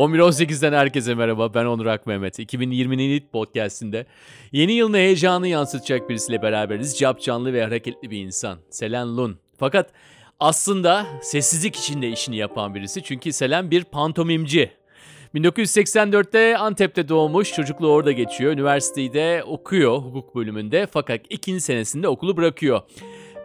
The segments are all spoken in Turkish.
11.18'den herkese merhaba. Ben Onur Ak Mehmet. 2020'nin ilk podcastinde yeni yılın heyecanı yansıtacak birisiyle beraberiz. Cap canlı ve hareketli bir insan. Selen Lun. Fakat aslında sessizlik içinde işini yapan birisi. Çünkü Selen bir pantomimci. 1984'te Antep'te doğmuş, çocukluğu orada geçiyor. Üniversiteyi de okuyor hukuk bölümünde fakat ikinci senesinde okulu bırakıyor.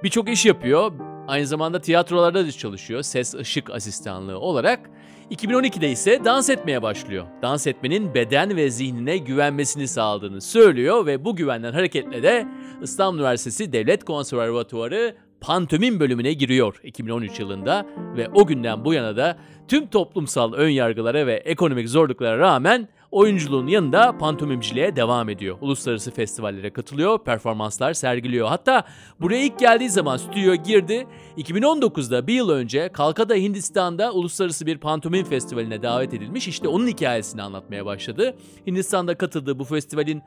Birçok iş yapıyor. Aynı zamanda tiyatrolarda da çalışıyor. Ses ışık asistanlığı olarak. 2012'de ise dans etmeye başlıyor. Dans etmenin beden ve zihnine güvenmesini sağladığını söylüyor ve bu güvenden hareketle de İstanbul Üniversitesi Devlet Konservatuarı pantomim bölümüne giriyor 2013 yılında ve o günden bu yana da tüm toplumsal önyargılara ve ekonomik zorluklara rağmen oyunculuğun yanında pantomimciliğe devam ediyor. Uluslararası festivallere katılıyor, performanslar sergiliyor. Hatta buraya ilk geldiği zaman stüdyoya girdi. 2019'da bir yıl önce Kalkada Hindistan'da uluslararası bir pantomim festivaline davet edilmiş. İşte onun hikayesini anlatmaya başladı. Hindistan'da katıldığı bu festivalin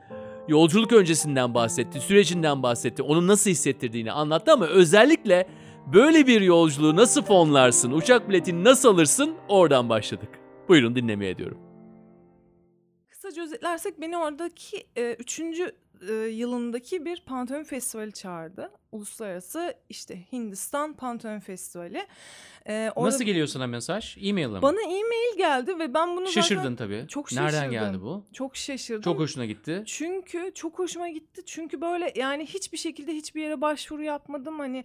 yolculuk öncesinden bahsetti, sürecinden bahsetti, onu nasıl hissettirdiğini anlattı ama özellikle böyle bir yolculuğu nasıl fonlarsın, uçak biletini nasıl alırsın oradan başladık. Buyurun dinlemeye ediyorum. Kısaca özetlersek beni oradaki e, üçüncü e, yılındaki bir pantomim festivali çağırdı. Uluslararası işte Hindistan Pantomim Festivali. E, orada Nasıl geliyor sana mesaj? E-mail mi? Bana e-mail geldi ve ben bunu Şaşırdın zaten tabii. Çok şaşırdım. Nereden geldi bu? Çok şaşırdım. Çok hoşuna gitti. Çünkü çok hoşuma gitti. Çünkü böyle yani hiçbir şekilde hiçbir yere başvuru yapmadım. Hani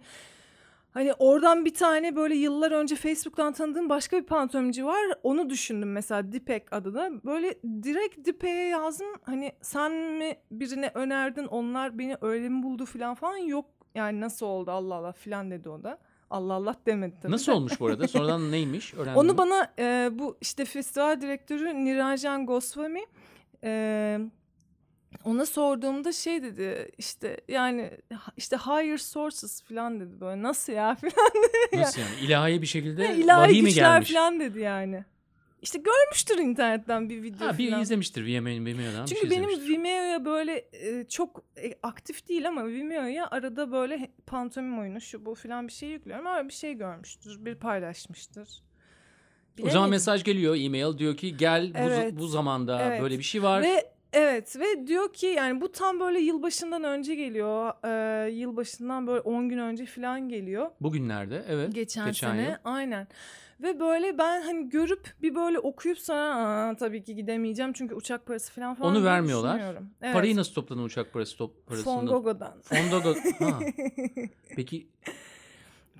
Hani oradan bir tane böyle yıllar önce Facebook'tan tanıdığım başka bir pantomimci var. Onu düşündüm mesela Dipek adına. Böyle direkt Dipek'e yazdım. Hani sen mi birine önerdin onlar beni öyle mi buldu falan falan. Yok yani nasıl oldu Allah Allah falan dedi o da. Allah Allah demedi tabii. Nasıl olmuş bu arada? Sonradan neymiş? Öğrendin Onu bana e, bu işte festival direktörü Niranjan Goswami e, ona sorduğumda şey dedi işte yani işte higher sources falan dedi böyle nasıl ya falan dedi. Nasıl yani ilahi bir şekilde ya, ilahi vahiy mi gelmiş? falan dedi yani. İşte görmüştür internetten bir video ha, bir falan. izlemiştir Vimeo'dan. Çünkü şey benim Vimeo'ya böyle e, çok e, aktif değil ama Vimeo'ya arada böyle pantomim oyunu şu bu falan bir şey yüklüyorum. Öyle bir şey görmüştür, bir paylaşmıştır. Bilemedim. O zaman mesaj geliyor e-mail diyor ki gel evet, bu, bu zamanda evet. böyle bir şey var. Ve Evet ve diyor ki yani bu tam böyle yılbaşından önce geliyor. Ee, yılbaşından böyle 10 gün önce falan geliyor. Bugünlerde evet. Geçen, geçen sene yıl. aynen. Ve böyle ben hani görüp bir böyle okuyup sana tabii ki gidemeyeceğim çünkü uçak parası falan falan Onu vermiyorlar. Evet. Parayı nasıl topladın uçak parası top parasını? Fongogo'dan. Fongogo. ha. Peki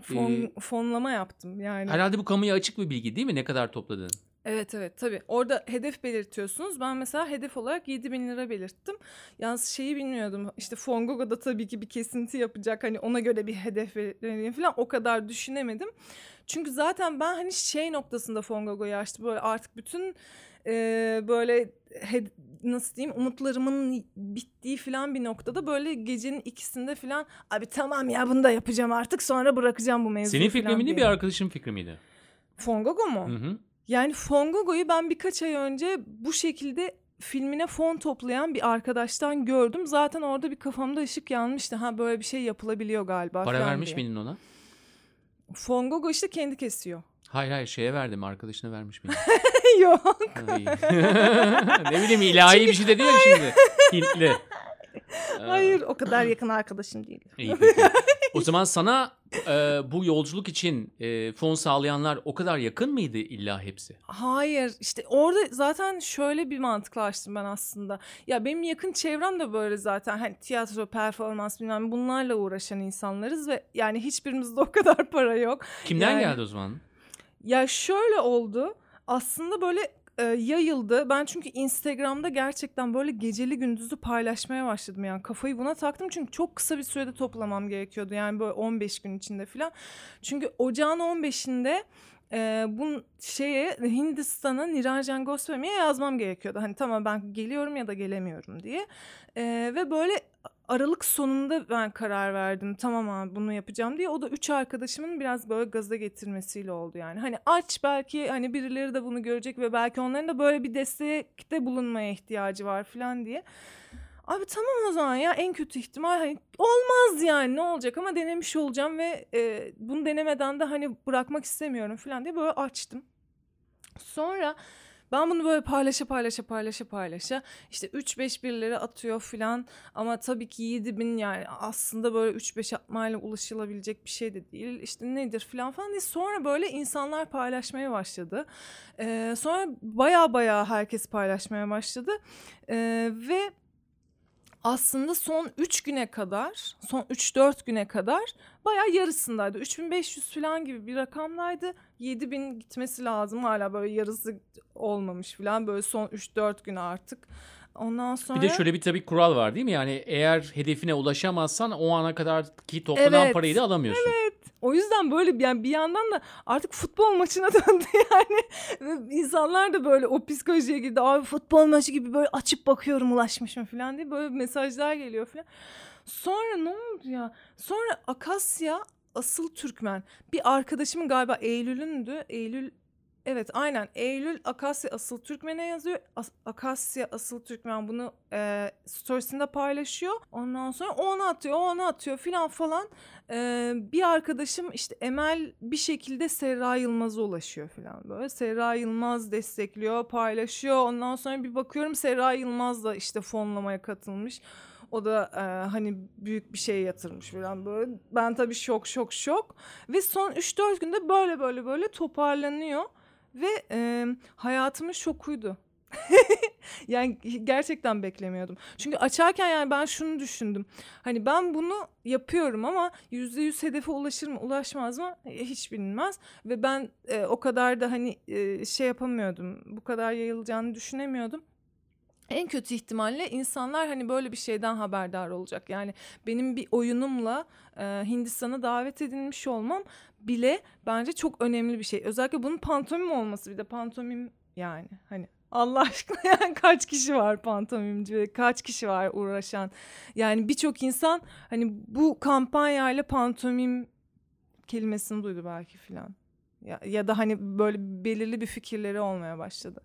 Fon, e, fonlama yaptım yani. Herhalde bu kamuya açık bir bilgi değil mi? Ne kadar topladın? Evet evet tabii. Orada hedef belirtiyorsunuz. Ben mesela hedef olarak 7 bin lira belirttim. Yalnız şeyi bilmiyordum. İşte Fongogo'da tabii ki bir kesinti yapacak. Hani ona göre bir hedef vereyim falan. O kadar düşünemedim. Çünkü zaten ben hani şey noktasında Fongogo'yu açtım. Böyle artık bütün e, böyle he, nasıl diyeyim umutlarımın bittiği falan bir noktada böyle gecenin ikisinde falan abi tamam ya bunu da yapacağım artık sonra bırakacağım bu mevzuyu Senin fikrin miydi bir arkadaşın fikri miydi? Fongogo mu? Hı hı. Yani Fongogo'yu ben birkaç ay önce bu şekilde filmine fon toplayan bir arkadaştan gördüm. Zaten orada bir kafamda ışık yanmıştı. Ha böyle bir şey yapılabiliyor galiba. Para vermiş miydin ona? Fongogo işte kendi kesiyor. Hayır hayır şeye verdim arkadaşına vermiş miydim? Yok. ne bileyim ilahi Çünkü... bir şey dedi ya şimdi. Hintli. Hayır o kadar yakın arkadaşım değil. İyi peki. O zaman sana e, bu yolculuk için e, fon sağlayanlar o kadar yakın mıydı illa hepsi? Hayır işte orada zaten şöyle bir mantıkla açtım ben aslında. Ya benim yakın çevrem de böyle zaten hani tiyatro, performans bilmem bunlarla uğraşan insanlarız ve yani hiçbirimizde o kadar para yok. Kimden yani, geldi o zaman? Ya şöyle oldu. Aslında böyle e, yayıldı. Ben çünkü Instagram'da gerçekten böyle geceli gündüzü paylaşmaya başladım yani kafayı buna taktım çünkü çok kısa bir sürede toplamam gerekiyordu yani böyle 15 gün içinde falan. Çünkü ocağın 15'inde e, bu şeye Hindistan'a Niranjan Goswami'ye yazmam gerekiyordu. Hani tamam ben geliyorum ya da gelemiyorum diye. E, ve böyle Aralık sonunda ben karar verdim. Tamam abi bunu yapacağım diye. O da üç arkadaşımın biraz böyle gaza getirmesiyle oldu yani. Hani aç belki hani birileri de bunu görecek ve belki onların da böyle bir destekte bulunmaya ihtiyacı var falan diye. Abi tamam o zaman ya en kötü ihtimal hani olmaz yani ne olacak ama denemiş olacağım ve e, bunu denemeden de hani bırakmak istemiyorum falan diye böyle açtım. Sonra Ben bunu böyle paylaşa paylaşa paylaşa paylaşa işte 3-5 birileri atıyor filan ama tabii ki 7 bin yani aslında böyle 3-5 atmayla ulaşılabilecek bir şey de değil. İşte nedir filan falan diye sonra böyle insanlar paylaşmaya başladı. Ee, sonra baya baya herkes paylaşmaya başladı Ee, ve aslında son 3 güne kadar, son 3-4 güne kadar bayağı yarısındaydı. 3500 falan gibi bir rakamdaydı. 7000 gitmesi lazım. Hala böyle yarısı olmamış falan. Böyle son 3-4 gün artık. Ondan sonra... Bir de şöyle bir tabii kural var değil mi? Yani eğer hedefine ulaşamazsan o ana kadar ki toplanan Evet. parayı da alamıyorsun. O yüzden böyle yani bir yandan da artık futbol maçına döndü yani. İnsanlar da böyle o psikolojiye girdi. Abi futbol maçı gibi böyle açıp bakıyorum ulaşmış mı falan diye böyle mesajlar geliyor falan. Sonra ne oldu ya? Sonra Akasya asıl Türkmen. Bir arkadaşımın galiba Eylül'ündü. Eylül Evet aynen Eylül Akasya Asıl Türkmen'e yazıyor. As- Akasya Asıl Türkmen bunu e, storiesinde paylaşıyor. Ondan sonra o ona atıyor, o ona atıyor filan falan. E, bir arkadaşım işte Emel bir şekilde Serra Yılmaz'a ulaşıyor filan böyle. Serra Yılmaz destekliyor, paylaşıyor. Ondan sonra bir bakıyorum Serra Yılmaz da işte fonlamaya katılmış. O da e, hani büyük bir şey yatırmış falan böyle. Ben tabii şok şok şok. Ve son 3-4 günde böyle böyle böyle toparlanıyor. Ve e, hayatımın şokuydu. yani gerçekten beklemiyordum. Çünkü açarken yani ben şunu düşündüm. Hani ben bunu yapıyorum ama yüzde yüz hedefe ulaşır mı ulaşmaz mı E, hiç bilinmez. Ve ben e, o kadar da hani e, şey yapamıyordum. Bu kadar yayılacağını düşünemiyordum. En kötü ihtimalle insanlar hani böyle bir şeyden haberdar olacak. Yani benim bir oyunumla e, Hindistan'a davet edilmiş olmam bile bence çok önemli bir şey. Özellikle bunun pantomim olması bir de pantomim yani hani Allah aşkına yani kaç kişi var pantomimci kaç kişi var uğraşan. Yani birçok insan hani bu kampanyayla pantomim kelimesini duydu belki filan. Ya, ya da hani böyle belirli bir fikirleri olmaya başladı.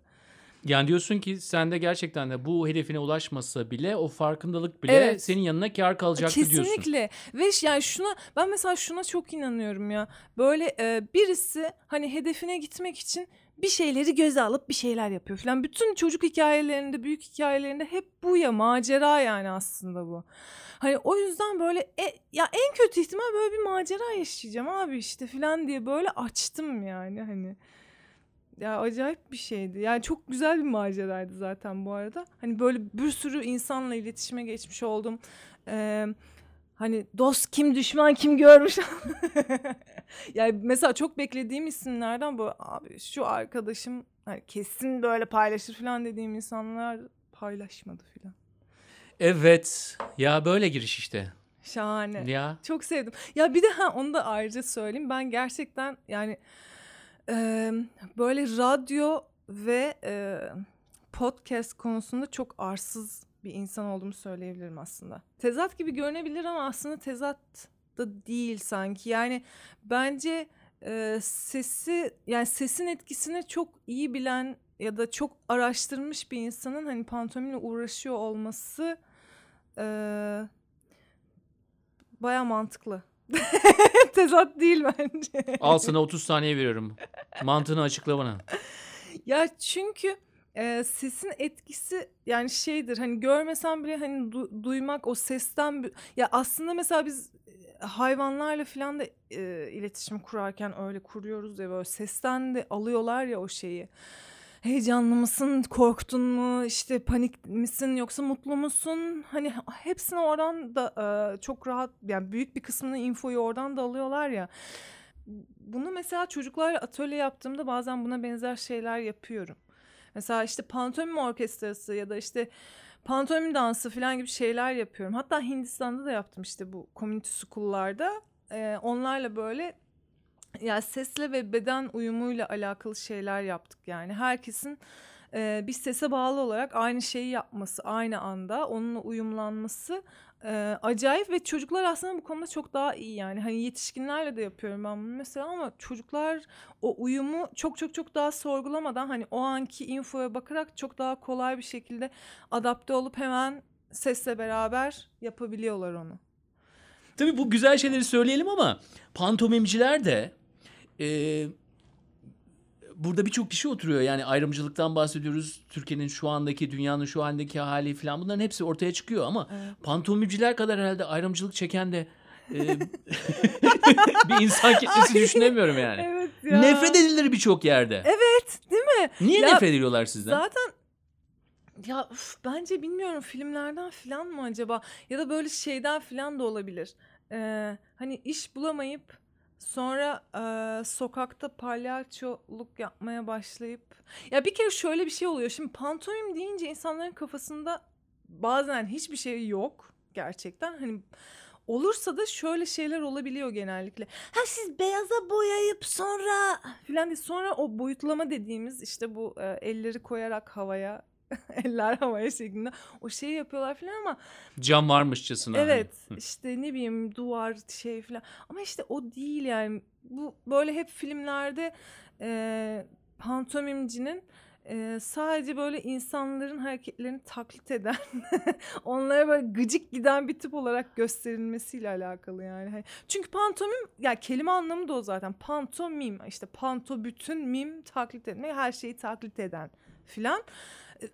Yani diyorsun ki sende gerçekten de bu hedefine ulaşmasa bile o farkındalık bile Evet. senin yanına kar kalacaktı diyorsun. Kesinlikle ve yani şuna ben mesela şuna çok inanıyorum ya. Böyle e, birisi hani hedefine gitmek için bir şeyleri göze alıp bir şeyler yapıyor falan. Bütün çocuk hikayelerinde, büyük hikayelerinde hep bu ya macera yani aslında bu. Hani o yüzden böyle e- ya en kötü ihtimal böyle bir macera yaşayacağım abi işte falan diye böyle açtım yani hani. Ya acayip bir şeydi. Yani çok güzel bir maceraydı zaten bu arada. Hani böyle bir sürü insanla iletişime geçmiş oldum. Ee, hani dost kim düşman kim görmüş. yani mesela çok beklediğim isimlerden bu abi şu arkadaşım hani kesin böyle paylaşır falan dediğim insanlar paylaşmadı falan. Evet. Ya böyle giriş işte. Şahane. Ya Çok sevdim. Ya bir de ha onu da ayrıca söyleyeyim. Ben gerçekten yani böyle radyo ve e, podcast konusunda çok arsız bir insan olduğumu söyleyebilirim aslında. Tezat gibi görünebilir ama aslında tezat da değil sanki. Yani bence e, sesi yani sesin etkisini çok iyi bilen ya da çok araştırmış bir insanın hani pantomimle uğraşıyor olması e, baya mantıklı. Tezat değil bence. al sana 30 saniye veriyorum. Mantığını açıkla bana. Ya çünkü e, sesin etkisi yani şeydir hani görmesem bile hani du- duymak o sesten ya aslında mesela biz e, hayvanlarla falan da e, iletişim kurarken öyle kuruyoruz ya böyle sesten de alıyorlar ya o şeyi. Heyecanlı mısın, korktun mu, işte panik misin yoksa mutlu musun? Hani hepsini oradan da e, çok rahat yani büyük bir kısmını infoyu oradan da alıyorlar ya. Bunu mesela çocuklarla atölye yaptığımda bazen buna benzer şeyler yapıyorum. Mesela işte pantomim orkestrası ya da işte pantomim dansı falan gibi şeyler yapıyorum. Hatta Hindistan'da da yaptım işte bu community school'larda. Ee, onlarla böyle ya sesle ve beden uyumuyla alakalı şeyler yaptık yani. Herkesin e, bir sese bağlı olarak aynı şeyi yapması aynı anda onunla uyumlanması e, acayip ve çocuklar aslında bu konuda çok daha iyi yani. Hani yetişkinlerle de yapıyorum ben bunu mesela ama çocuklar o uyumu çok çok çok daha sorgulamadan hani o anki infoya bakarak çok daha kolay bir şekilde adapte olup hemen sesle beraber yapabiliyorlar onu. Tabii bu güzel şeyleri söyleyelim ama pantomimciler de e, burada birçok kişi oturuyor. Yani ayrımcılıktan bahsediyoruz. Türkiye'nin şu andaki, dünyanın şu andaki hali falan bunların hepsi ortaya çıkıyor ama Evet. pantomimciler kadar herhalde ayrımcılık çeken de e, bir insan kitlesi Ay. düşünemiyorum yani. Evet ya. Nefret edilir birçok yerde. Evet değil mi? Niye Ya, nefret ediyorlar sizden? Zaten ya üf, bence bilmiyorum filmlerden falan mı acaba ya da böyle şeyden falan da olabilir. Ee, hani iş bulamayıp sonra e, sokakta palyaçoluk yapmaya başlayıp ya bir kere şöyle bir şey oluyor. Şimdi pantomim deyince insanların kafasında bazen hiçbir şey yok gerçekten. Hani olursa da şöyle şeyler olabiliyor genellikle. Ha siz beyaza boyayıp sonra filan diye sonra o boyutlama dediğimiz işte bu e, elleri koyarak havaya eller havaya şeklinde o şeyi yapıyorlar filan ama Cam varmışçasına. hani. evet Hı. işte ne bileyim duvar şey filan ama işte o değil yani bu böyle hep filmlerde e, pantomimcinin e, sadece böyle insanların hareketlerini taklit eden onlara böyle gıcık giden bir tip olarak gösterilmesiyle alakalı yani. Hani- Çünkü pantomim ya kelime anlamı da o zaten. Pantomim işte panto bütün mim taklit etmek her şeyi taklit eden filan.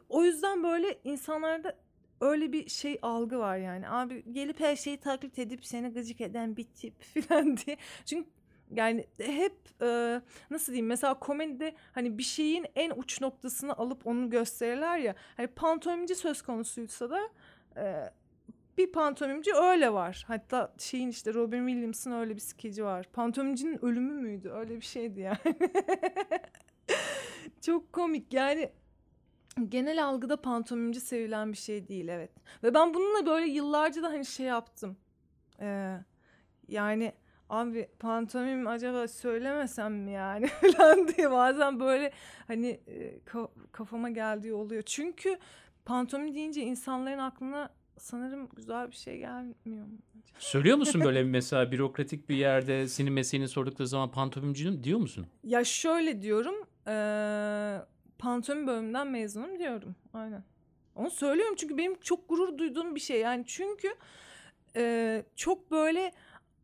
O yüzden böyle insanlarda öyle bir şey algı var yani. Abi gelip her şeyi taklit edip seni gıcık eden bir tip filan diye. Çünkü yani hep e, nasıl diyeyim mesela komedide hani bir şeyin en uç noktasını alıp onu gösterirler ya. Hani pantomimci söz konusuysa da e, bir pantomimci öyle var. Hatta şeyin işte Robin Williams'ın öyle bir skeci var. Pantomimcinin ölümü müydü? Öyle bir şeydi yani. Çok komik yani genel algıda pantomimci sevilen bir şey değil evet. Ve ben bununla böyle yıllarca da hani şey yaptım. Ee, yani abi pantomim acaba söylemesem mi yani falan diye bazen böyle hani ka- kafama geldiği oluyor. Çünkü pantomim deyince insanların aklına sanırım güzel bir şey gelmiyor mu? Söylüyor musun böyle mesela bürokratik bir yerde senin mesleğini sordukları zaman pantomimci diyor musun? Ya şöyle diyorum. eee pantomim bölümünden mezunum diyorum. Aynen. Onu söylüyorum çünkü benim çok gurur duyduğum bir şey. Yani çünkü eee, çok böyle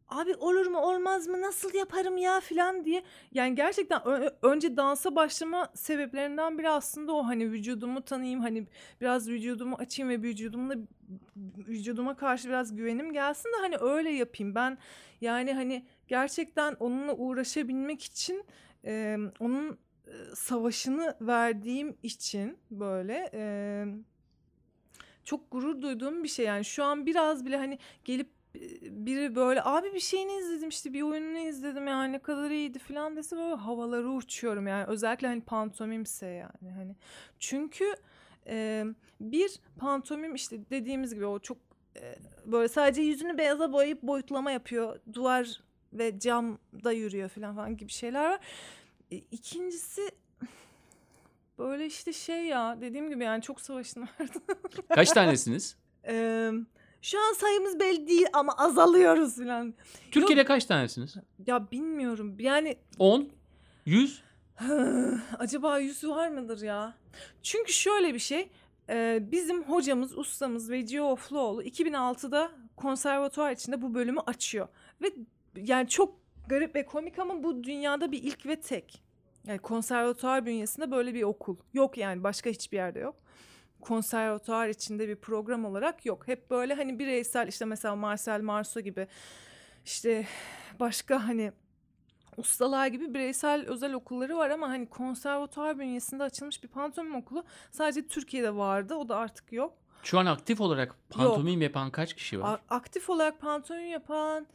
abi olur mu olmaz mı nasıl yaparım ya falan diye. Yani gerçekten önce dansa başlama sebeplerinden biri aslında o hani vücudumu tanıyayım hani biraz vücudumu açayım ve vücudumla vücuduma karşı biraz güvenim gelsin de hani öyle yapayım. Ben yani hani gerçekten onunla uğraşabilmek için e, onun e, savaşını verdiğim için böyle e, çok gurur duyduğum bir şey. Yani şu an biraz bile hani gelip biri böyle abi bir şeyini izledim işte bir oyununu izledim yani ne kadar iyiydi falan dese böyle havalara uçuyorum. Yani özellikle hani pantomimse yani hani. Çünkü e, bir pantomim işte dediğimiz gibi o çok e, böyle sadece yüzünü beyaza boyayıp boyutlama yapıyor. Duvar ve camda yürüyor falan falan gibi şeyler var. E, İkincisi böyle işte şey ya dediğim gibi yani çok savaşını verdim. Kaç tanesiniz? Eee, şu an sayımız belli değil ama azalıyoruz falan. Türkiye'de kaç tanesiniz? Ya bilmiyorum yani 10? 100? acaba yüzü var mıdır ya? Çünkü şöyle bir şey e, bizim hocamız ustamız Vecihi Ofluoğlu 2006'da konservatuvar içinde bu bölümü açıyor. Ve yani çok garip ve komik ama bu dünyada bir ilk ve tek. Yani konservatuvar bünyesinde böyle bir okul yok yani başka hiçbir yerde yok. Konservatuvar içinde bir program olarak yok. Hep böyle hani bireysel işte mesela Marcel Marceau gibi işte başka hani ustalar gibi bireysel özel okulları var ama hani konservatuvar bünyesinde açılmış bir pantomim okulu sadece Türkiye'de vardı. O da artık yok. Şu an aktif olarak pantomim yapan kaç kişi var? A- aktif olarak pantomim yapan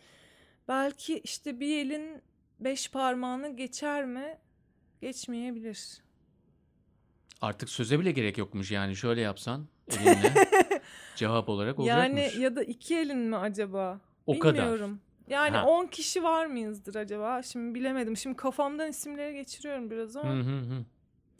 belki işte bir elin beş parmağını geçer mi? Geçmeyebilir. Artık söze bile gerek yokmuş yani şöyle yapsan elinle cevap olarak olacakmış. Yani ya da iki elin mi acaba? o kadar. Bilmiyorum. Yani Ha. 10 kişi var mıyızdır acaba? Şimdi bilemedim. Şimdi kafamdan isimleri geçiriyorum biraz ama. Hı hı hı.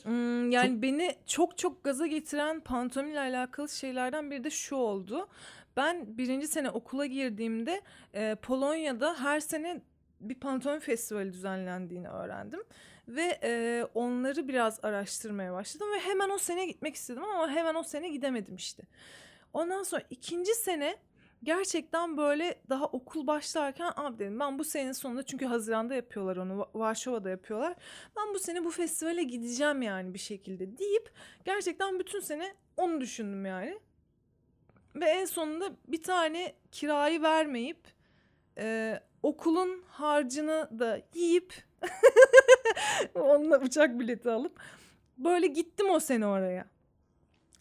Hmm, yani beni çok çok gaza getiren pantomimle alakalı şeylerden biri de şu oldu. Ben birinci sene okula girdiğimde e, Polonya'da her sene bir pantomim festivali düzenlendiğini öğrendim. Ve e, onları biraz araştırmaya başladım ve hemen o sene gitmek istedim ama hemen o sene gidemedim işte. Ondan sonra ikinci sene gerçekten böyle daha okul başlarken abi dedim ben bu senenin sonunda çünkü Haziran'da yapıyorlar onu Va- Varşova'da yapıyorlar. Ben bu sene bu festivale gideceğim yani bir şekilde deyip gerçekten bütün sene onu düşündüm yani. Ve en sonunda bir tane kirayı vermeyip e, okulun harcını da yiyip onunla uçak bileti alıp böyle gittim o sene oraya.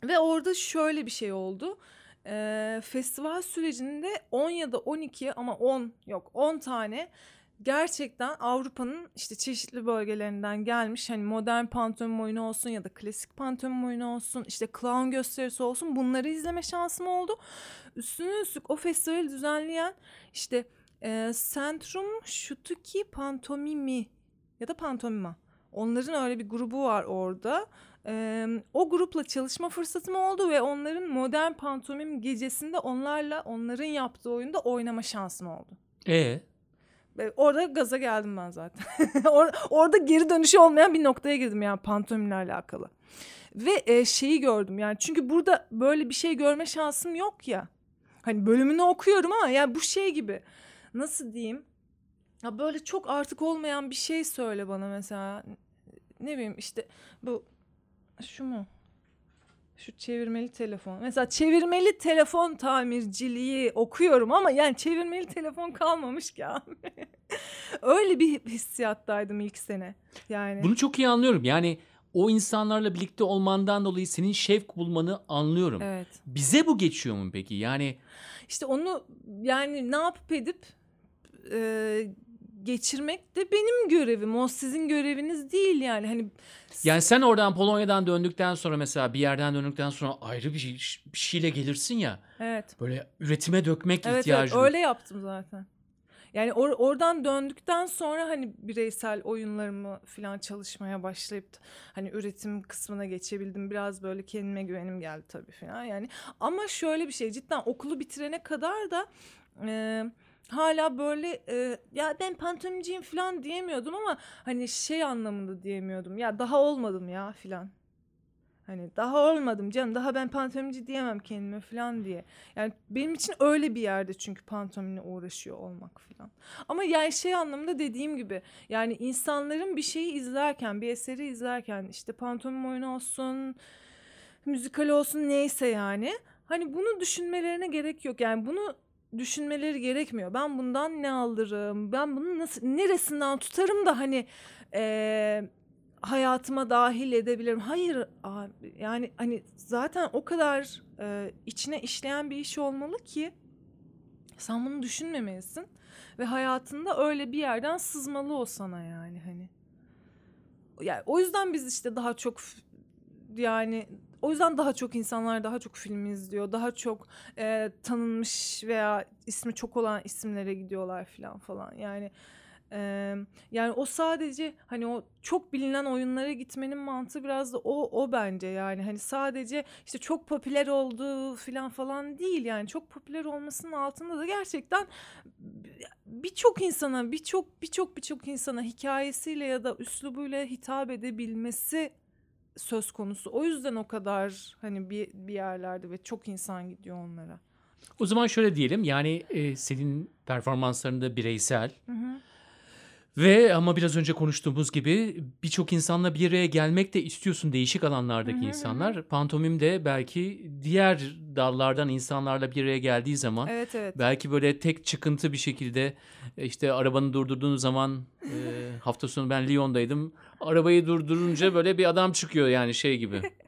Ve orada şöyle bir şey oldu. Ee, festival sürecinde 10 ya da 12 ama 10 yok 10 tane gerçekten Avrupa'nın işte çeşitli bölgelerinden gelmiş hani modern pantomim oyunu olsun ya da klasik pantomim oyunu olsun işte clown gösterisi olsun bunları izleme şansım oldu. Üstüne üstlük o festivali düzenleyen işte e, Centrum Şutuki Pantomimi ya da Pantomima. Onların öyle bir grubu var orada. Ee, o grupla çalışma fırsatım oldu ve onların modern pantomim gecesinde onlarla onların yaptığı oyunda oynama şansım oldu. E Ve orada gaza geldim ben zaten. Or- orada geri dönüşü olmayan bir noktaya girdim yani pantomimle alakalı. Ve e, şeyi gördüm yani çünkü burada böyle bir şey görme şansım yok ya. Hani bölümünü okuyorum ama yani bu şey gibi. Nasıl diyeyim? Ya böyle çok artık olmayan bir şey söyle bana mesela. Ne bileyim işte bu şu mu? Şu çevirmeli telefon. Mesela çevirmeli telefon tamirciliği okuyorum ama yani çevirmeli telefon kalmamış ki abi. Öyle bir hissiyattaydım ilk sene. Yani bunu çok iyi anlıyorum. Yani o insanlarla birlikte olmandan dolayı senin şevk bulmanı anlıyorum. evet. Bize bu geçiyor mu peki? Yani İşte onu yani ne yapıp edip e, geçirmek de benim görevim. O sizin göreviniz değil yani. Hani yani sen oradan Polonya'dan döndükten sonra mesela bir yerden döndükten sonra ayrı bir, şey, bir şeyle gelirsin ya. evet. Böyle üretime dökmek Evet, ihtiyacı. evet öyle yaptım zaten. Yani or- oradan döndükten sonra hani bireysel oyunlarımı falan çalışmaya başlayıp hani üretim kısmına geçebildim. Biraz böyle kendime güvenim geldi tabii falan yani. Ama şöyle bir şey cidden okulu bitirene kadar da e, hala böyle e, ya ben pantomimciyim falan diyemiyordum ama hani şey anlamında diyemiyordum. Ya daha olmadım ya falan. Hani daha olmadım canım daha ben pantomimci diyemem kendime falan diye. Yani benim için öyle bir yerde çünkü pantomimle uğraşıyor olmak falan. Ama yani şey anlamında dediğim gibi yani insanların bir şeyi izlerken, bir eseri izlerken işte pantomim oyunu olsun, müzikal olsun neyse yani. Hani bunu düşünmelerine gerek yok. Yani bunu düşünmeleri gerekmiyor. Ben bundan ne alırım? Ben bunu nasıl neresinden tutarım da hani eee, hayatıma dahil edebilirim. Hayır abi yani hani zaten o kadar e, içine işleyen bir iş olmalı ki sen bunu düşünmemelisin ve hayatında öyle bir yerden sızmalı o sana yani hani. Yani o yüzden biz işte daha çok yani o yüzden daha çok insanlar daha çok film izliyor. Daha çok e, tanınmış veya ismi çok olan isimlere gidiyorlar falan falan. Yani e, yani o sadece hani o çok bilinen oyunlara gitmenin mantığı biraz da o o bence yani hani sadece işte çok popüler oldu falan falan değil yani çok popüler olmasının altında da gerçekten birçok insana birçok birçok birçok insana hikayesiyle ya da üslubuyla hitap edebilmesi söz konusu. O yüzden o kadar hani bir, bir yerlerde ve çok insan gidiyor onlara. O zaman şöyle diyelim yani e, senin performanslarında bireysel Hı hı. Ve ama biraz önce konuştuğumuz gibi birçok insanla bir araya gelmek de istiyorsun değişik alanlardaki insanlar. Pantomim de belki diğer dallardan insanlarla bir araya geldiği zaman Evet evet. belki böyle tek çıkıntı bir şekilde e, işte arabanı durdurduğun zaman e, hafta sonu ben Lyon'daydım. Arabayı durdurunca böyle bir adam çıkıyor yani şey gibi.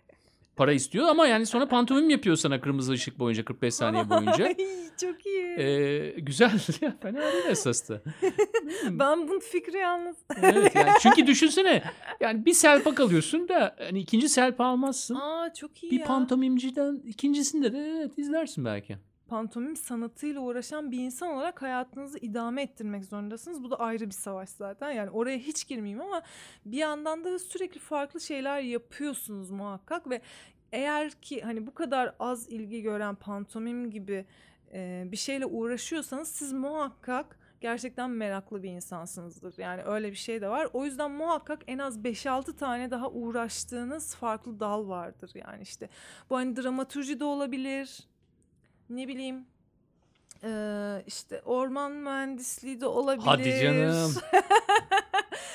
Para istiyor ama yani sonra pantomim yapıyor sana kırmızı ışık boyunca 45 saniye boyunca. Ay, çok iyi. Ee, güzel. Fena değil esas da. ben bu fikri yalnız. Evet, yani çünkü düşünsene yani bir selpak alıyorsun da hani ikinci selpa almazsın. Aa çok iyi bir ya. pantomimciden ikincisinde de evet izlersin belki. Pantomim sanatıyla uğraşan bir insan olarak hayatınızı idame ettirmek zorundasınız. Bu da ayrı bir savaş zaten. Yani oraya hiç girmeyeyim ama bir yandan da sürekli farklı şeyler yapıyorsunuz muhakkak ve eğer ki hani bu kadar az ilgi gören pantomim gibi e, bir şeyle uğraşıyorsanız siz muhakkak gerçekten meraklı bir insansınızdır. Yani öyle bir şey de var. O yüzden muhakkak en az 5-6 tane daha uğraştığınız farklı dal vardır. Yani işte bu hani dramaturji de olabilir. Ne bileyim Ee, işte orman mühendisliği de olabilir. Hadi canım.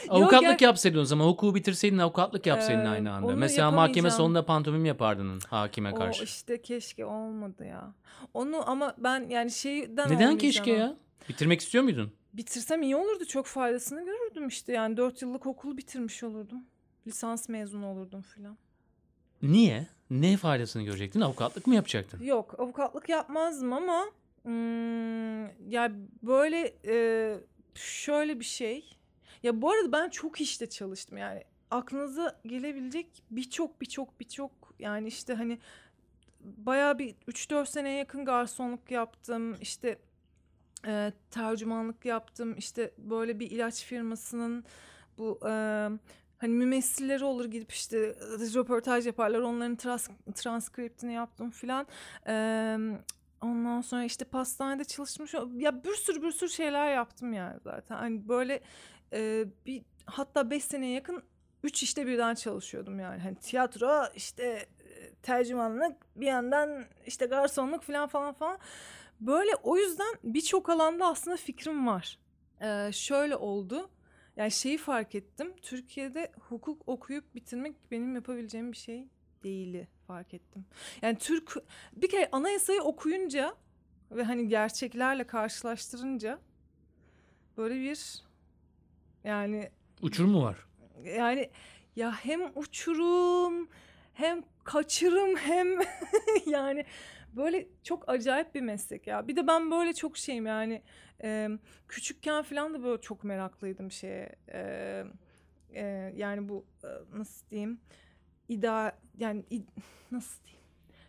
Yok, Avukatlık gel- yapsaydın o zaman. Hukuku bitirseydin avukatlık yapsaydın Ee, aynı anda. Mesela mahkeme sonunda pantomim yapardın hakime O karşı. işte keşke olmadı ya. Onu ama ben yani şeyden Neden keşke ya? Bitirmek istiyor muydun? Bitirsem iyi olurdu. Çok faydasını görürdüm işte. Yani 4 yıllık okulu bitirmiş olurdum. Lisans mezunu olurdum filan. Niye? Ne faydasını görecektin? Avukatlık mı yapacaktın? Yok avukatlık yapmazdım ama hmm, ya böyle e, şöyle bir şey. Ya bu arada ben çok işte çalıştım yani aklınıza gelebilecek birçok birçok birçok yani işte hani bayağı bir 3-4 seneye yakın garsonluk yaptım işte e, tercümanlık yaptım işte böyle bir ilaç firmasının bu e, hani mümessilleri olur gidip işte röportaj yaparlar onların trans, transkriptini yaptım filan. Eee, ondan sonra işte pastanede çalışmış ya bir sürü bir sürü şeyler yaptım yani zaten. Hani böyle e, bir hatta 5 seneye yakın 3 işte birden çalışıyordum yani. Hani tiyatro işte tercümanlık bir yandan işte garsonluk filan falan falan. Böyle o yüzden birçok alanda aslında fikrim var. Ee, şöyle oldu. Yani şeyi fark ettim. Türkiye'de hukuk okuyup bitirmek benim yapabileceğim bir şey değili fark ettim. Yani Türk bir kere anayasayı okuyunca ve hani gerçeklerle karşılaştırınca böyle bir yani Uçurum mu var? yani ya hem uçurum hem kaçırım hem yani böyle çok acayip bir meslek ya. Bir de ben böyle çok şeyim yani e, küçükken falan da böyle çok meraklıydım şeye. E, e, yani bu nasıl diyeyim? İda yani i- nasıl diyeyim?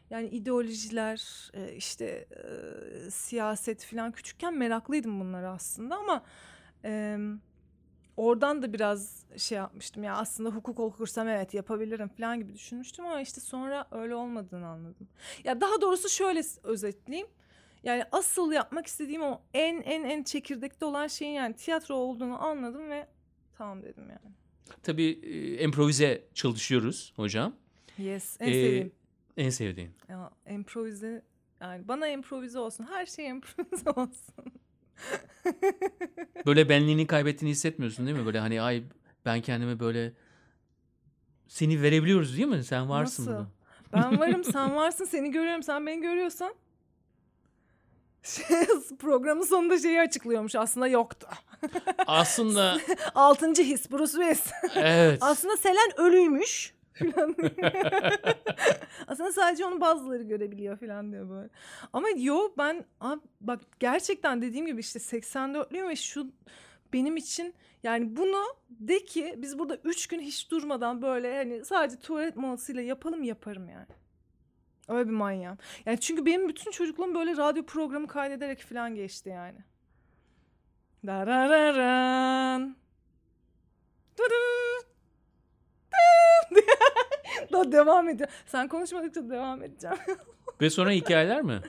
Yani ideolojiler, işte e, siyaset falan küçükken meraklıydım bunlara aslında ama e, oradan da biraz şey yapmıştım ya aslında hukuk okursam evet yapabilirim falan gibi düşünmüştüm ama işte sonra öyle olmadığını anladım. Ya daha doğrusu şöyle özetleyeyim. Yani asıl yapmak istediğim o en en en çekirdekte olan şeyin yani tiyatro olduğunu anladım ve tamam dedim yani. Tabii e, improvize çalışıyoruz hocam. Yes en Ee, sevdiğim. En sevdiğin. Ya improvize yani bana improvize olsun. Her şey improvize olsun. Böyle benliğini kaybettiğini hissetmiyorsun değil mi? Böyle hani ay ben kendime böyle seni verebiliyoruz değil mi? Sen varsın Nasıl? burada. Ben varım, sen varsın, seni görüyorum, sen beni görüyorsan. Şey, programın sonunda şeyi açıklıyormuş. Aslında yoktu. Aslında Altıncı his Bruce Willis. evet. Aslında Selen ölüymüş. Falan. Aslında sadece onu bazıları görebiliyor falan diyor böyle. Ama yo ben abi bak gerçekten dediğim gibi işte 84'lüyüm ve şu benim için yani bunu de ki biz burada 3 gün hiç durmadan böyle hani sadece tuvalet molasıyla yapalım yaparım yani. Öyle bir manyağım. Yani çünkü benim bütün çocukluğum böyle radyo programı kaydederek falan geçti yani. Darararan. Dudu. Daha devam ediyor. Sen konuşmadıkça devam edeceğim. Ve sonra hikayeler mi?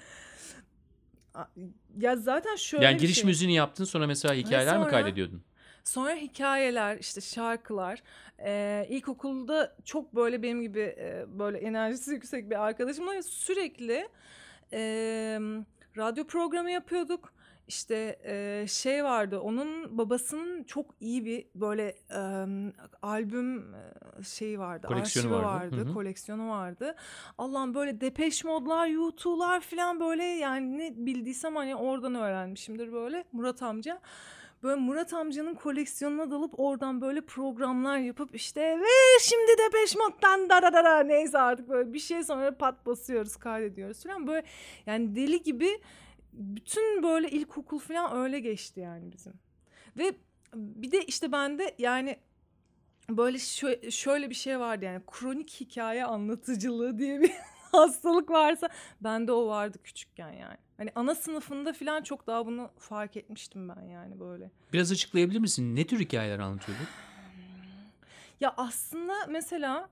ya zaten şöyle yani giriş şey. müziğini yaptın sonra mesela hikayeler mi sonra- kaydediyordun? Sonra hikayeler, işte şarkılar. Ee, ilkokulda çok böyle benim gibi e, böyle enerjisi yüksek bir arkadaşımla sürekli e, radyo programı yapıyorduk. İşte e, şey vardı, onun babasının çok iyi bir böyle e, albüm şeyi vardı, Koleksiyonu arşivi vardı. vardı, Hı hı. koleksiyonu vardı. Allah'ım böyle Depeş Modlar, YouTube'lar falan böyle yani ne bildiysem hani oradan öğrenmişimdir böyle Murat amca. Böyle Murat amcanın koleksiyonuna dalıp oradan böyle programlar yapıp işte ve şimdi Depeş Mod'dan da da da da neyse artık böyle bir şey sonra pat basıyoruz kaydediyoruz falan böyle yani deli gibi bütün böyle ilkokul falan öyle geçti yani bizim. Ve bir de işte bende yani böyle şö- şöyle bir şey vardı yani kronik hikaye anlatıcılığı diye bir hastalık varsa bende o vardı küçükken yani. Hani ana sınıfında falan çok daha bunu fark etmiştim ben yani böyle. Biraz açıklayabilir misin? Ne tür hikayeler anlatıyordun? Ya aslında mesela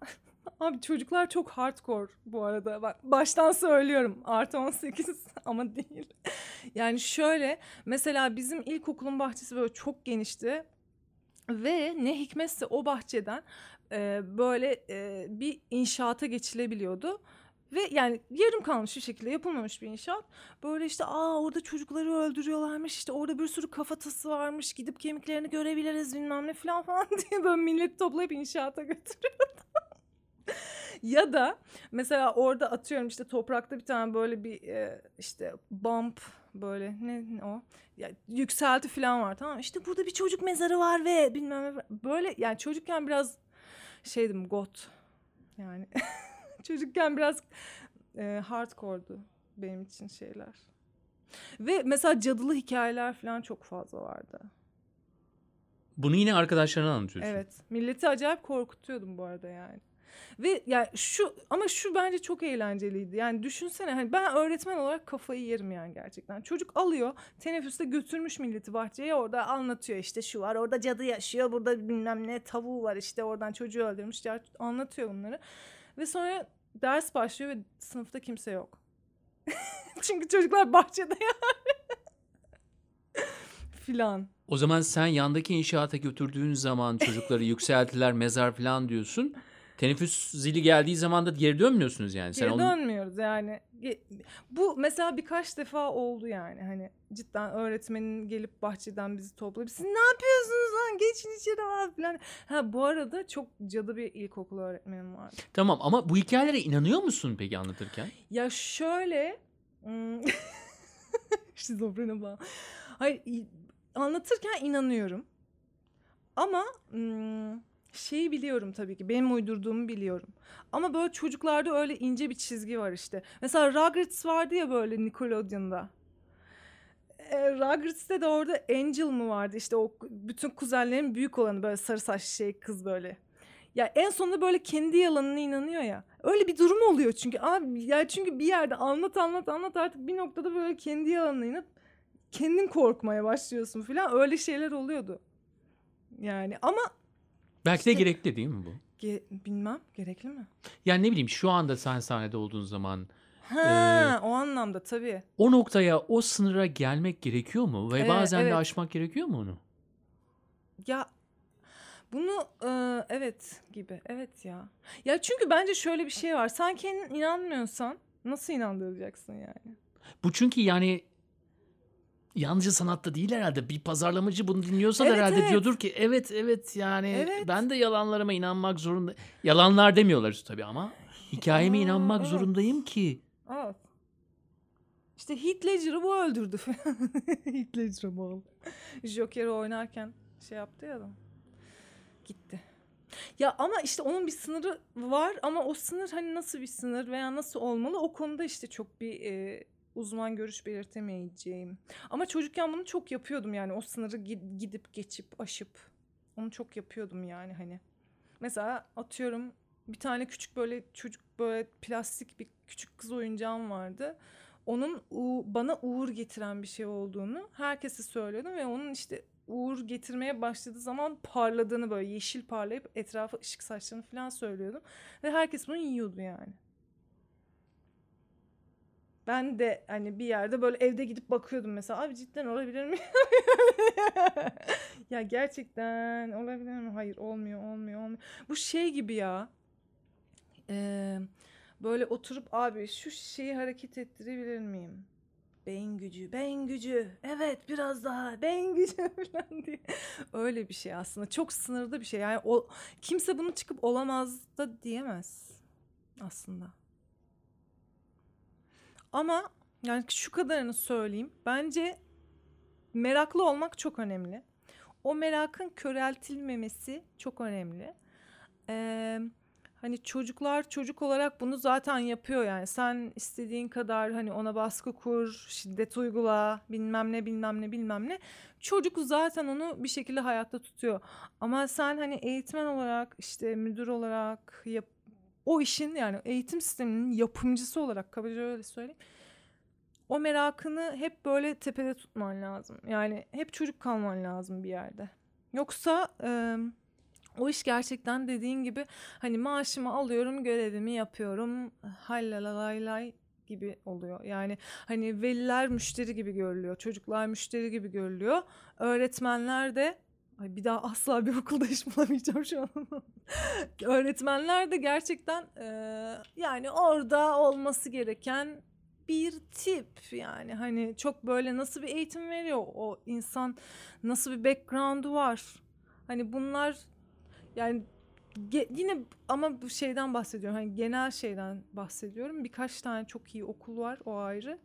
abi çocuklar çok hardcore bu arada. Bak baştan söylüyorum. Artı 18 ama değil. Yani şöyle mesela bizim ilkokulun bahçesi böyle çok genişti. Ve ne hikmetse o bahçeden e, böyle e, bir inşaata geçilebiliyordu. Ve yani yarım kalmış bir şekilde yapılmamış bir inşaat. Böyle işte aa orada çocukları öldürüyorlarmış işte orada bir sürü kafatası varmış gidip kemiklerini görebiliriz bilmem ne falan falan diye böyle millet toplayıp inşaata götürüyordu. Ya da mesela orada atıyorum işte toprakta bir tane böyle bir e, işte bump böyle ne, ne o ya, yükselti falan var tamam işte burada bir çocuk mezarı var ve bilmem böyle yani çocukken biraz şeydim got yani çocukken biraz e, hardcore'du benim için şeyler. Ve mesela cadılı hikayeler falan çok fazla vardı. Bunu yine arkadaşlarına anlatıyorsun. Evet. Milleti acayip korkutuyordum bu arada yani. Ve yani şu ama şu bence çok eğlenceliydi. Yani düşünsene hani ben öğretmen olarak kafayı yerim yani gerçekten. Çocuk alıyor teneffüste götürmüş milleti bahçeye orada anlatıyor işte şu var orada cadı yaşıyor burada bilmem ne tavuğu var işte oradan çocuğu öldürmüş ya anlatıyor bunları. Ve sonra ders başlıyor ve sınıfta kimse yok. Çünkü çocuklar bahçede yani. Filan. O zaman sen yandaki inşaata götürdüğün zaman çocukları yükseltiler, mezar falan diyorsun. Teneffüs zili geldiği zaman da geri dönmüyorsunuz yani. Sen Geri onu... dönmüyoruz yani. Bu mesela birkaç defa oldu yani. Hani cidden öğretmenin gelip bahçeden bizi toplayıp siz ne yapıyorsunuz lan geçin içeri abi falan. Ha bu arada çok cadı bir ilkokul öğretmenim vardı. Tamam ama bu hikayelere inanıyor musun peki anlatırken? Ya şöyle hmm, şizofrene bağlı. Hayır i- anlatırken inanıyorum. Ama hmm, şeyi biliyorum tabii ki benim uydurduğumu biliyorum. Ama böyle çocuklarda öyle ince bir çizgi var işte. Mesela Rugrats vardı ya böyle Nickelodeon'da. E, Rugrats'te de orada Angel mı vardı işte o bütün kuzenlerin büyük olanı böyle sarı saçlı şey kız böyle. Ya en sonunda böyle kendi yalanına inanıyor ya. Öyle bir durum oluyor çünkü abi ya çünkü bir yerde anlat anlat anlat artık bir noktada böyle kendi yalanına inanıp kendin korkmaya başlıyorsun falan öyle şeyler oluyordu. Yani ama Belki de İşte- gerekli değil mi bu? ge- bilmem gerekli mi? Yani ne bileyim şu anda sen sahnede olduğun zaman Ha o anlamda tabii. o noktaya, o sınıra gelmek gerekiyor mu? Ve Ee, bazen evet. de aşmak gerekiyor mu onu? Ya bunu e, evet gibi evet ya. Ya çünkü bence şöyle bir şey var. Sen kendin inanmıyorsan nasıl inandıracaksın yani? Bu çünkü yani yalnızca sanatta değil herhalde. Bir pazarlamacı bunu dinliyorsa da Evet, herhalde evet. diyordur ki evet evet yani Evet. ben de yalanlarıma inanmak zorunda. Yalanlar demiyorlar tabii ama hikayeme Aa, inanmak evet. zorundayım ki. Evet. İşte Heath Ledger'ı bu öldürdü. Heath Ledger'a bağlı. Joker'i oynarken şey yaptı ya adam. Gitti. Ya ama işte onun bir sınırı var ama o sınır hani nasıl bir sınır veya nasıl olmalı o konuda işte çok bir e, uzman görüş belirtemeyeceğim. Ama çocukken bunu çok yapıyordum yani o sınırı gi- gidip geçip aşıp onu çok yapıyordum yani hani. Mesela atıyorum bir tane küçük böyle çocuk böyle plastik bir küçük kız oyuncağım vardı. Onun bana uğur getiren bir şey olduğunu herkese söylüyordum ve onun işte uğur getirmeye başladığı zaman parladığını böyle yeşil parlayıp etrafa ışık saçtığını falan söylüyordum. Ve herkes bunu yiyordu yani. Ben de hani bir yerde böyle evde gidip bakıyordum mesela. Abi cidden olabilir mi? ya gerçekten olabilir mi? Hayır olmuyor olmuyor olmuyor. Bu şey gibi ya. Ee, böyle oturup abi şu şeyi hareket ettirebilir miyim? Beyin gücü, beyin gücü. Evet biraz daha beyin gücü falan diye. Öyle bir şey aslında. Çok sınırda bir şey. Yani o kimse bunu çıkıp olamaz da diyemez aslında. Ama yani şu kadarını söyleyeyim. Bence meraklı olmak çok önemli. O merakın köreltilmemesi çok önemli. Ee, hani çocuklar çocuk olarak bunu zaten yapıyor yani. Sen istediğin kadar hani ona baskı kur, şiddet uygula, bilmem ne bilmem ne bilmem ne. Çocuk zaten onu bir şekilde hayatta tutuyor. Ama sen hani eğitmen olarak işte müdür olarak yap o işin yani eğitim sisteminin yapımcısı olarak kabaca öyle söyleyeyim. O merakını hep böyle tepede tutman lazım. Yani hep çocuk kalman lazım bir yerde. Yoksa e, o iş gerçekten dediğin gibi hani maaşımı alıyorum, görevimi yapıyorum. Hallalaylay gibi oluyor. Yani hani veliler müşteri gibi görülüyor, çocuklar müşteri gibi görülüyor. Öğretmenler de Ay bir daha asla bir okulda iş bulamayacağım şu an. Öğretmenler de gerçekten e, yani orada olması gereken bir tip. Yani hani çok böyle nasıl bir eğitim veriyor? O insan nasıl bir background'u var? Hani bunlar yani ge- yine ama bu şeyden bahsediyorum. Hani genel şeyden bahsediyorum. Birkaç tane çok iyi okul var o ayrı.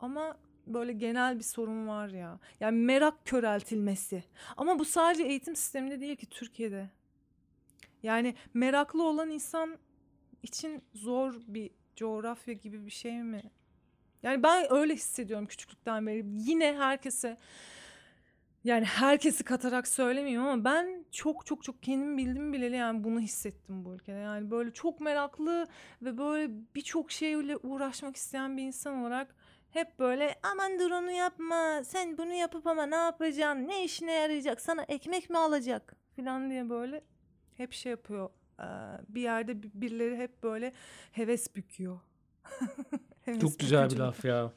Ama böyle genel bir sorun var ya yani merak köreltilmesi ama bu sadece eğitim sisteminde değil ki Türkiye'de yani meraklı olan insan için zor bir coğrafya gibi bir şey mi yani ben öyle hissediyorum küçüklükten beri. Yine herkese yani herkesi katarak söylemeyeyim ama ben çok çok çok kendim bildim bileli yani bunu hissettim bu ülkede. Yani böyle çok meraklı ve böyle birçok şeyle uğraşmak isteyen bir insan olarak hep böyle aman dur onu yapma sen bunu yapıp ama ne yapacaksın ne işine yarayacak sana ekmek mi alacak falan diye böyle hep şey yapıyor. Bir yerde birileri hep böyle heves büküyor. Heves Çok güzel bir laf ya.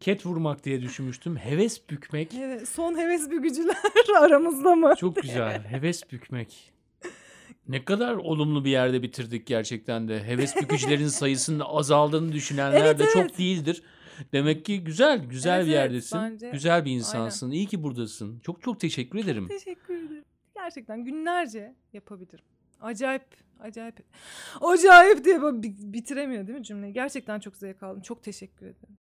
Ket vurmak diye düşünmüştüm. Heves bükmek. Evet, son heves bükücüler aramızda mı? Çok güzel. Heves bükmek. Ne kadar olumlu bir yerde bitirdik gerçekten de. Heves bükücülerin sayısının azaldığını düşünenler evet, de evet. çok değildir. Demek ki güzel, güzel evet, bir yerdesin. Evet, güzel bir insansın. Aynen. İyi ki buradasın. Çok çok teşekkür ederim. Teşekkür ederim. Gerçekten günlerce yapabilirim. Acayip acayip acayip diye bitiremiyor değil mi cümleyi? Gerçekten çok zevk aldım. Çok teşekkür ederim.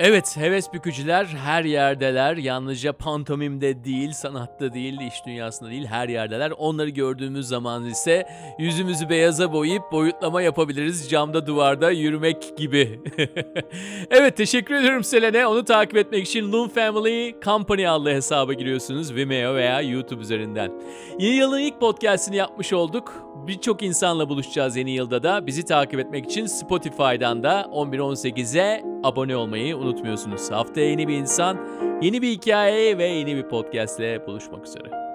Evet, heves bükücüler her yerdeler. Yalnızca pantomimde değil, sanatta değil, iş dünyasında değil, her yerdeler. Onları gördüğümüz zaman ise yüzümüzü beyaza boyayıp boyutlama yapabiliriz. Camda, duvarda yürümek gibi. evet, teşekkür ediyorum Selene. Onu takip etmek için Loon Family Company adlı hesaba giriyorsunuz Vimeo veya YouTube üzerinden. Yeni yılın ilk podcastini yapmış olduk. Birçok insanla buluşacağız yeni yılda da. Bizi takip etmek için Spotify'dan da 11.18'e abone olmayı unutmuyorsunuz. Haftaya yeni bir insan, yeni bir hikaye ve yeni bir podcast ile buluşmak üzere.